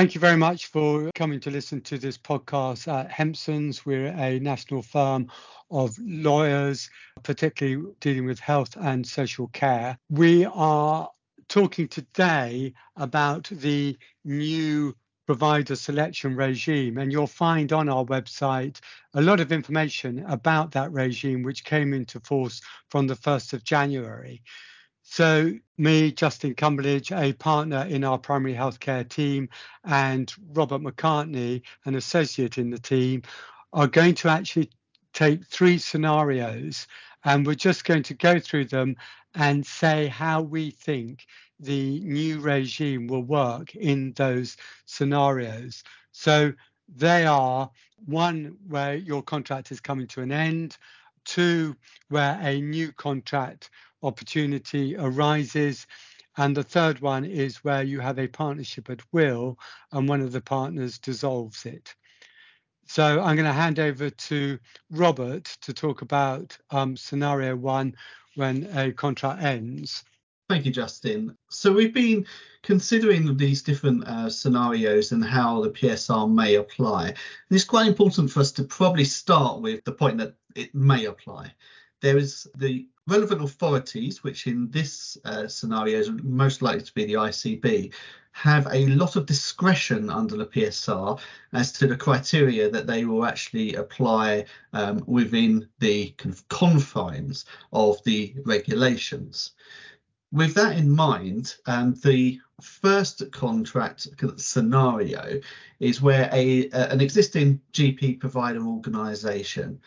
Thank you very much for coming to listen to this podcast at Hempsons. We're a national firm of lawyers, particularly dealing with health and social care. We are talking today about the new provider selection regime, and you'll find on our website a lot of information about that regime, which came into force from the 1st of January. So, me, Justin Cumberlege, a partner in our primary healthcare team, and Robert McCartney, an associate in the team, are going to actually take three scenarios and we're just going to go through them and say how we think the new regime will work in those scenarios. So they are one where your contract is coming to an end, two where a new contract opportunity arises. And the third one is where you have a partnership at will and one of the partners dissolves it. So I'm going to hand over to Robert to talk about um, scenario one when a contract ends. Thank you, Justin. So we've been considering these different uh, scenarios and how the PSR may apply. And it's quite important for us to probably start with the point that it may apply. There is the relevant authorities, which in this uh, scenario is most likely to be the ICB, have a lot of discretion under the PSR as to the criteria that they will actually apply um, within the confines of the regulations. With that in mind, um, the first contract scenario is where a, an existing GP provider organisation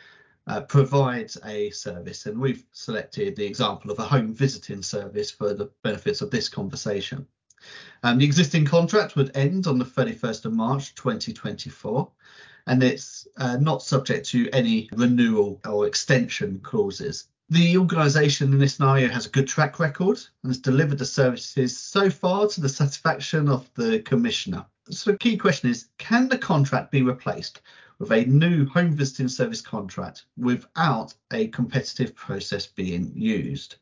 uh, provides a service. And we've selected the example of a home visiting service for the benefits of this conversation. Um, the existing contract would end on the 31st of March 2024, and it's uh, not subject to any renewal or extension clauses. The organisation in this scenario has a good track record and has delivered the services so far to the satisfaction of the Commissioner. So the key question is, can the contract be replaced with a new home visiting service contract without a competitive process being used.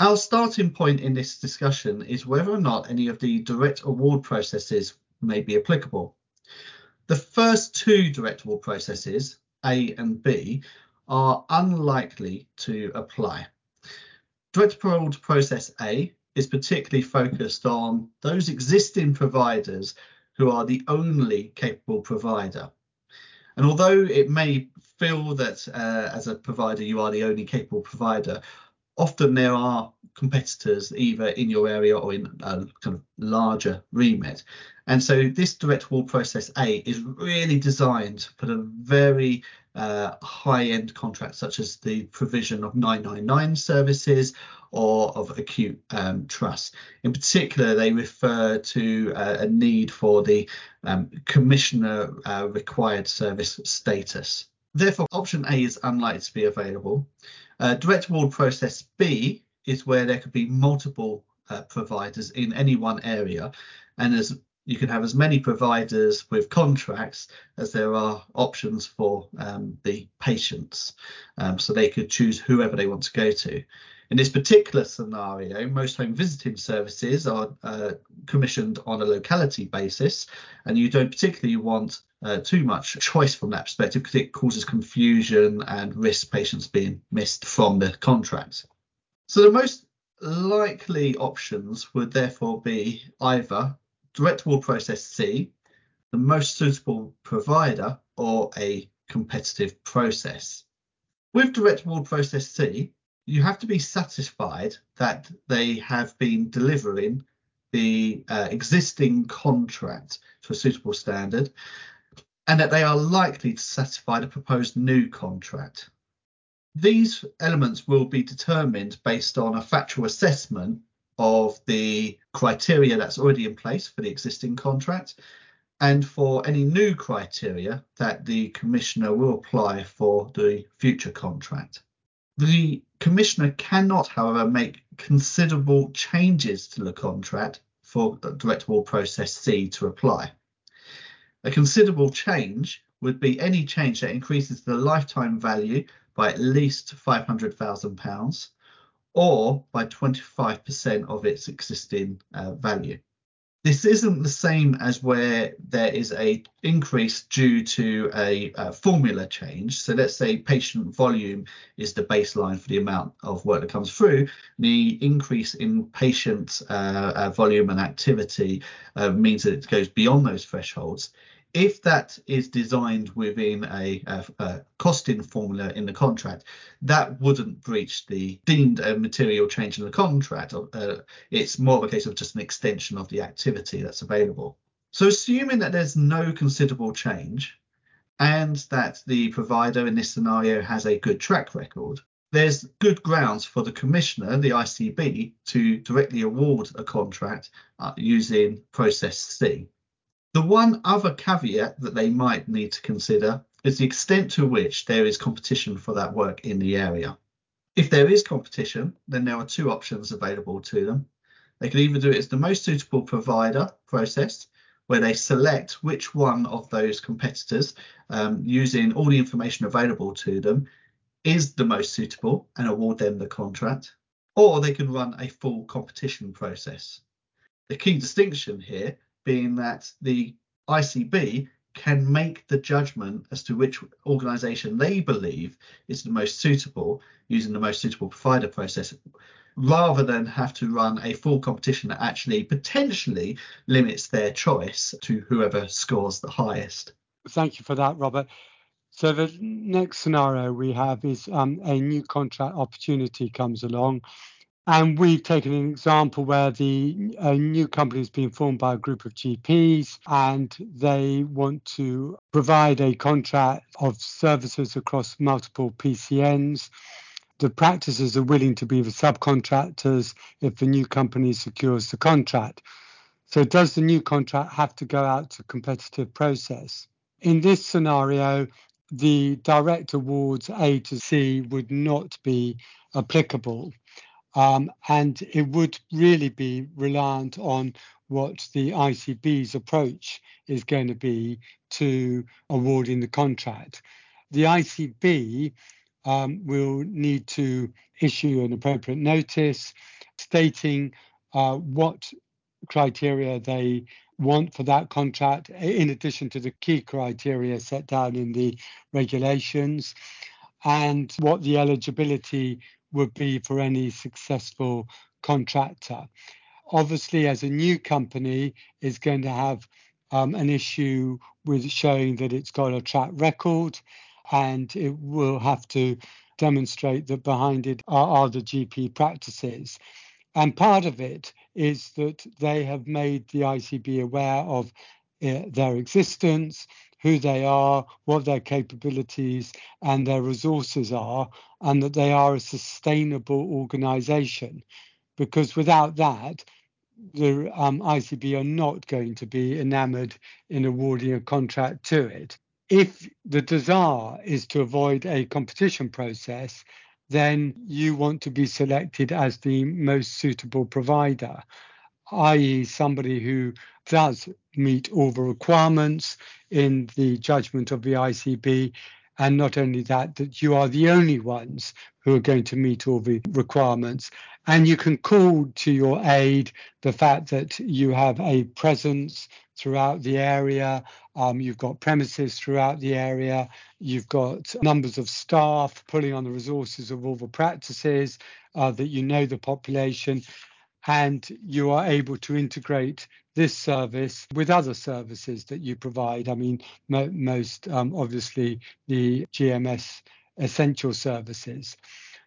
Our starting point in this discussion is whether or not any of the direct award processes may be applicable. The first two direct award processes, A and B, are unlikely to apply. Direct award process A is particularly focused on those existing providers who are the only capable provider. And although it may feel that uh, as a provider you are the only capable provider, often there are competitors either in your area or in a kind of larger remit. And so this direct award process A is really designed for the very uh, high-end contracts such as the provision of 999 services or of acute um, trust. In particular, they refer to uh, a need for the um, commissioner uh, required service status. Therefore, option A is unlikely to be available. Uh, direct award process B is where there could be multiple uh, providers in any one area, and as you can have as many providers with contracts as there are options for um, the patients. Um, so they could choose whoever they want to go to. In this particular scenario, most home visiting services are uh, commissioned on a locality basis, and you don't particularly want uh, too much choice from that perspective because it causes confusion and risks patients being missed from the contracts. So the most likely options would therefore be either direct award process C, the most suitable provider, or a competitive process. With direct award process C, you have to be satisfied that they have been delivering the uh, existing contract to a suitable standard and that they are likely to satisfy the proposed new contract. These elements will be determined based on a factual assessment of the criteria that's already in place for the existing contract and for any new criteria that the commissioner will apply for the future contract. The commissioner cannot, however, make considerable changes to the contract for direct award process C to apply. A considerable change would be any change that increases the lifetime value by at least £500,000 or by 25% of its existing uh, value. This isn't the same as where there is a increase due to a, a, formula change. So let's say patient volume is the baseline for the amount of work that comes through. The increase in patient uh, uh, volume and activity uh, means that it goes beyond those thresholds if that is designed within a, a, a, costing formula in the contract, that wouldn't breach the deemed a material change in the contract. Uh, it's more of a case of just an extension of the activity that's available. So, assuming that there's no considerable change and that the provider in this scenario has a good track record, there's good grounds for the commissioner, the ICB, to directly award a contract uh, using process C. The one other caveat that they might need to consider is the extent to which there is competition for that work in the area. If there is competition, then there are two options available to them. They can either do it as the most suitable provider process, where they select which one of those competitors, um, using all the information available to them, is the most suitable and award them the contract, or they can run a full competition process. The key distinction here being that the ICB can make the judgment as to which organisation they believe is the most suitable using the most suitable provider process rather than have to run a full competition that actually potentially limits their choice to whoever scores the highest. Thank you for that, Robert. So the next scenario we have is um, a new contract opportunity comes along and we've taken an example where the a new company has been formed by a group of GPs and they want to provide a contract of services across multiple PCNs. The practices are willing to be the subcontractors if the new company secures the contract. So, does the new contract have to go out to competitive process? In this scenario, the direct awards A to C would not be applicable. Um, and it would really be reliant on what the ICB's approach is going to be to awarding the contract. The ICB um, will need to issue an appropriate notice stating uh, what criteria they want for that contract, in addition to the key criteria set down in the regulations, and what the eligibility would be for any successful contractor. Obviously, as a new company, is going to have um, an issue with showing that it's got a track record, and it will have to demonstrate that behind it are, are the GP practices. And part of it is that they have made the ICB aware of their existence, who they are, what their capabilities and their resources are, and that they are a sustainable organization. Because without that, the um, ICB are not going to be enamored in awarding a contract to it. If the desire is to avoid a competition process, then you want to be selected as the most suitable provider, i.e., somebody who does meet all the requirements in the judgment of the ICB. And not only that, that you are the only ones who are going to meet all the requirements. And you can call to your aid the fact that you have a presence throughout the area, um, you've got premises throughout the area, you've got numbers of staff pulling on the resources of all the practices, uh, that you know the population, and you are able to integrate this service with other services that you provide. I mean, mo- most um, obviously the GMS essential services.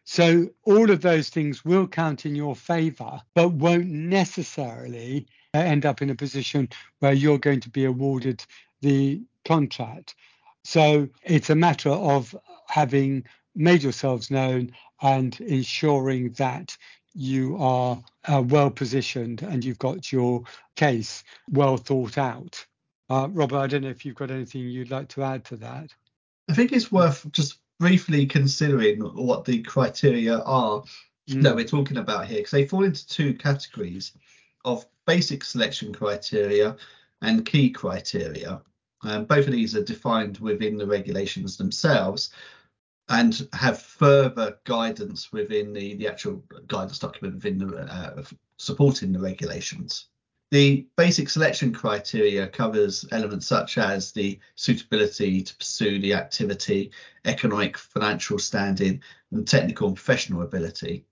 So all of those things will count in your favor, but won't necessarily end up in a position where you're going to be awarded the contract. So it's a matter of having made yourselves known and ensuring that you are uh, well positioned and you've got your case well thought out. Uh, Robert, I don't know if you've got anything you'd like to add to that. I think it's worth just briefly considering what the criteria are mm. that we're talking about here, because they fall into two categories of basic selection criteria and key criteria. Um, both of these are defined within the regulations themselves and have further guidance within the, the actual guidance document within the uh, supporting the regulations. The basic selection criteria covers elements such as the suitability to pursue the activity, economic, financial standing, and technical and professional ability.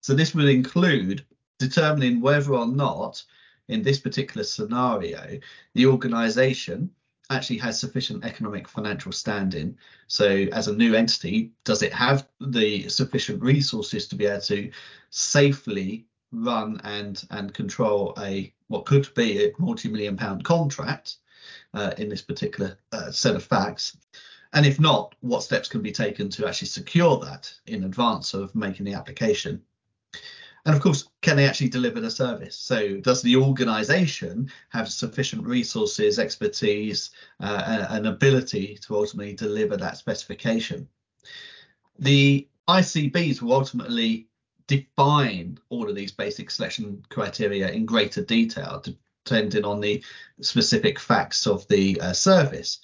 So this would include determining whether or not, in this particular scenario, the organisation actually has sufficient economic financial standing. So as a new entity, does it have the sufficient resources to be able to safely run and and control a what could be a multi-million pound contract uh, in this particular uh, set of facts? And if not, what steps can be taken to actually secure that in advance of making the application? And of course, can they actually deliver the service? So, does the organisation have sufficient resources, expertise, uh, and ability to ultimately deliver that specification? The ICBs will ultimately define all of these basic selection criteria in greater detail, depending on the specific facts of the uh, service.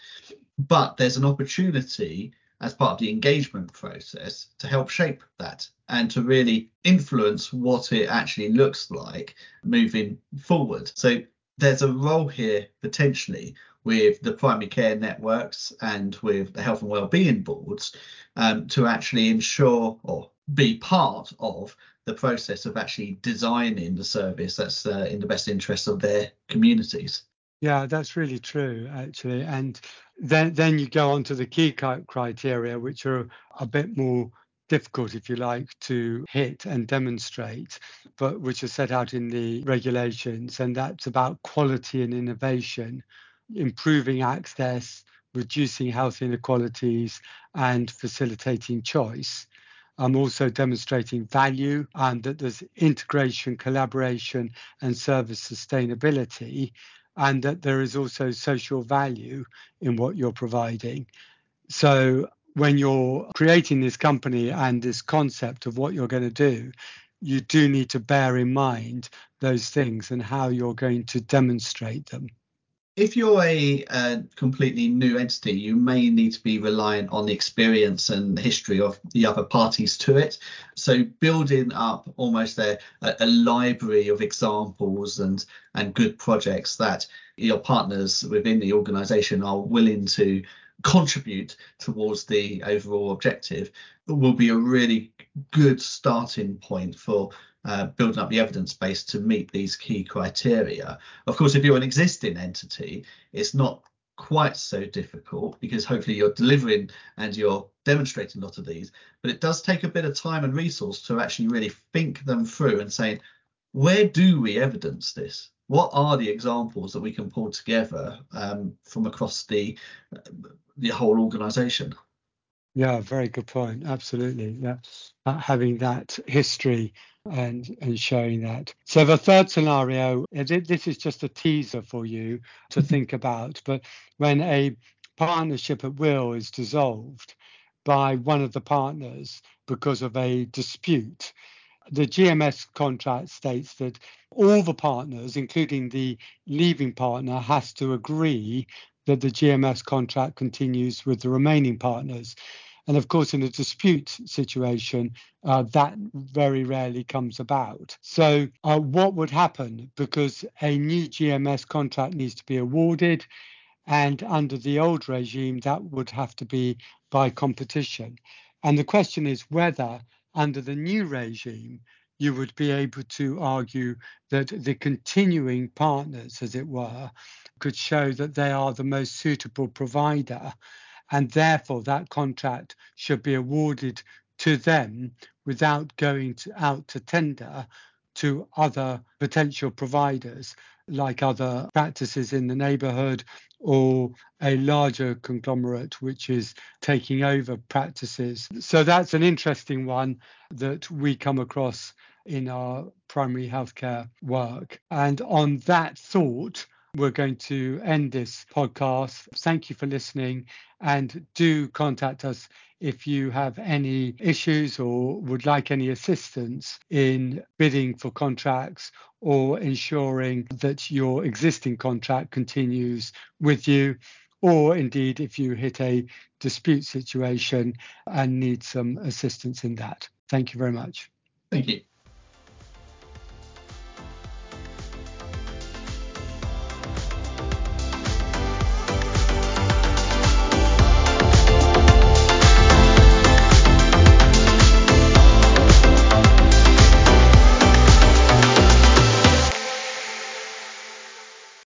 But there's an opportunity as part of the engagement process to help shape that and to really influence what it actually looks like moving forward. So there's a role here potentially with the primary care networks and with the health and wellbeing boards um, to actually ensure or be part of the process of actually designing the service that's uh, in the best interest of their communities. Yeah, that's really true, actually. And then then you go on to the key criteria, which are a bit more difficult, if you like, to hit and demonstrate, but which are set out in the regulations. And that's about quality and innovation, improving access, reducing health inequalities, and facilitating choice. I'm also demonstrating value and that there's integration, collaboration, and service sustainability and that there is also social value in what you're providing. So when you're creating this company and this concept of what you're going to do, you do need to bear in mind those things and how you're going to demonstrate them if you're a, a, completely new entity, you may need to be reliant on the experience and history of the other parties to it. So building up almost a, a library of examples and and good projects that your partners within the organisation are willing to contribute towards the overall objective will be a really good starting point for uh, building up the evidence base to meet these key criteria. Of course, if you're an existing entity, it's not quite so difficult because hopefully you're delivering and you're demonstrating a lot of these, but it does take a bit of time and resource to actually really think them through and saying, where do we evidence this? What are the examples that we can pull together um, from across the the whole organisation? Yeah, very good point. Absolutely. Yeah. Uh, having that history and and showing that. So the third scenario, this is just a teaser for you to mm-hmm. think about. But when a partnership at will is dissolved by one of the partners because of a dispute, the GMS contract states that all the partners, including the leaving partner, has to agree that the GMS contract continues with the remaining partners. And of course, in a dispute situation, uh, that very rarely comes about. So, uh, what would happen? Because a new GMS contract needs to be awarded, and under the old regime, that would have to be by competition. And the question is whether, under the new regime, you would be able to argue that the continuing partners, as it were, could show that they are the most suitable provider and therefore that contract should be awarded to them without going to, out to tender to other potential providers like other practices in the neighborhood or a larger conglomerate which is taking over practices. So that's an interesting one that we come across in our primary healthcare work. And on that thought, we're going to end this podcast. Thank you for listening and do contact us if you have any issues or would like any assistance in bidding for contracts or ensuring that your existing contract continues with you, or indeed if you hit a dispute situation and need some assistance in that. Thank you very much. Thank you.